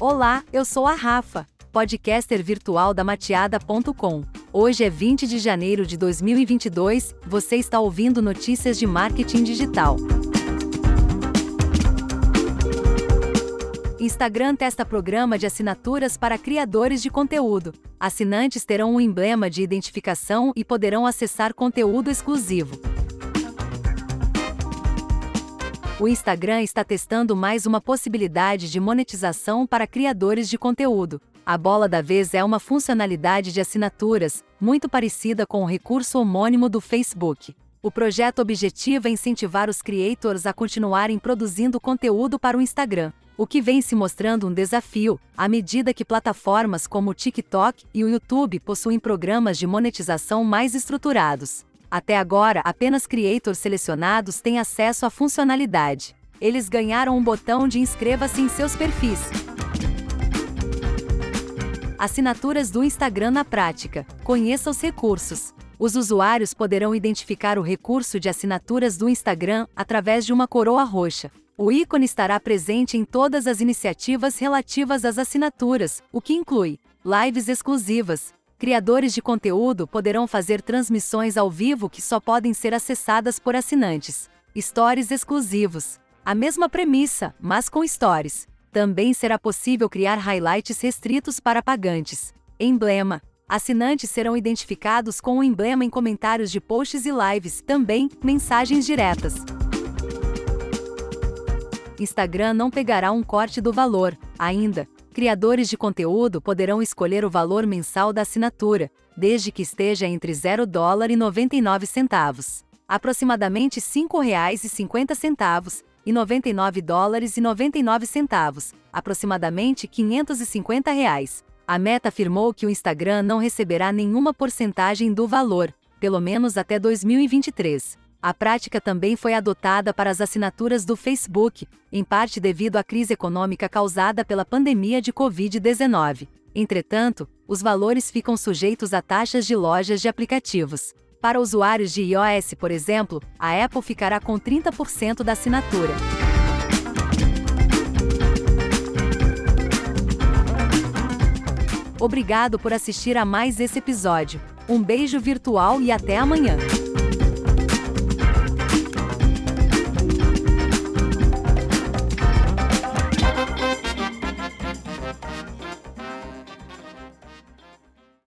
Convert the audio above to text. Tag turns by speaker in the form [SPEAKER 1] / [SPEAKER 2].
[SPEAKER 1] Olá, eu sou a Rafa, podcaster virtual da Mateada.com. Hoje é 20 de janeiro de 2022, você está ouvindo notícias de marketing digital. Instagram testa programa de assinaturas para criadores de conteúdo. Assinantes terão um emblema de identificação e poderão acessar conteúdo exclusivo. O Instagram está testando mais uma possibilidade de monetização para criadores de conteúdo. A bola da vez é uma funcionalidade de assinaturas, muito parecida com o recurso homônimo do Facebook. O projeto objetiva incentivar os creators a continuarem produzindo conteúdo para o Instagram, o que vem se mostrando um desafio, à medida que plataformas como o TikTok e o YouTube possuem programas de monetização mais estruturados. Até agora, apenas creators selecionados têm acesso à funcionalidade. Eles ganharam um botão de inscreva-se em seus perfis. Assinaturas do Instagram na prática. Conheça os recursos. Os usuários poderão identificar o recurso de assinaturas do Instagram através de uma coroa roxa. O ícone estará presente em todas as iniciativas relativas às assinaturas, o que inclui lives exclusivas, Criadores de conteúdo poderão fazer transmissões ao vivo que só podem ser acessadas por assinantes. Stories exclusivos. A mesma premissa, mas com stories. Também será possível criar highlights restritos para pagantes. Emblema. Assinantes serão identificados com o emblema em comentários de posts e lives, também mensagens diretas. Instagram não pegará um corte do valor, ainda, Criadores de conteúdo poderão escolher o valor mensal da assinatura, desde que esteja entre 0 dólar e 99 centavos, aproximadamente R$ 5,50 e 99 dólares e 99 centavos, aproximadamente 550 reais. A Meta afirmou que o Instagram não receberá nenhuma porcentagem do valor, pelo menos até 2023. A prática também foi adotada para as assinaturas do Facebook, em parte devido à crise econômica causada pela pandemia de Covid-19. Entretanto, os valores ficam sujeitos a taxas de lojas de aplicativos. Para usuários de iOS, por exemplo, a Apple ficará com 30% da assinatura. Obrigado por assistir a mais esse episódio. Um beijo virtual e até amanhã.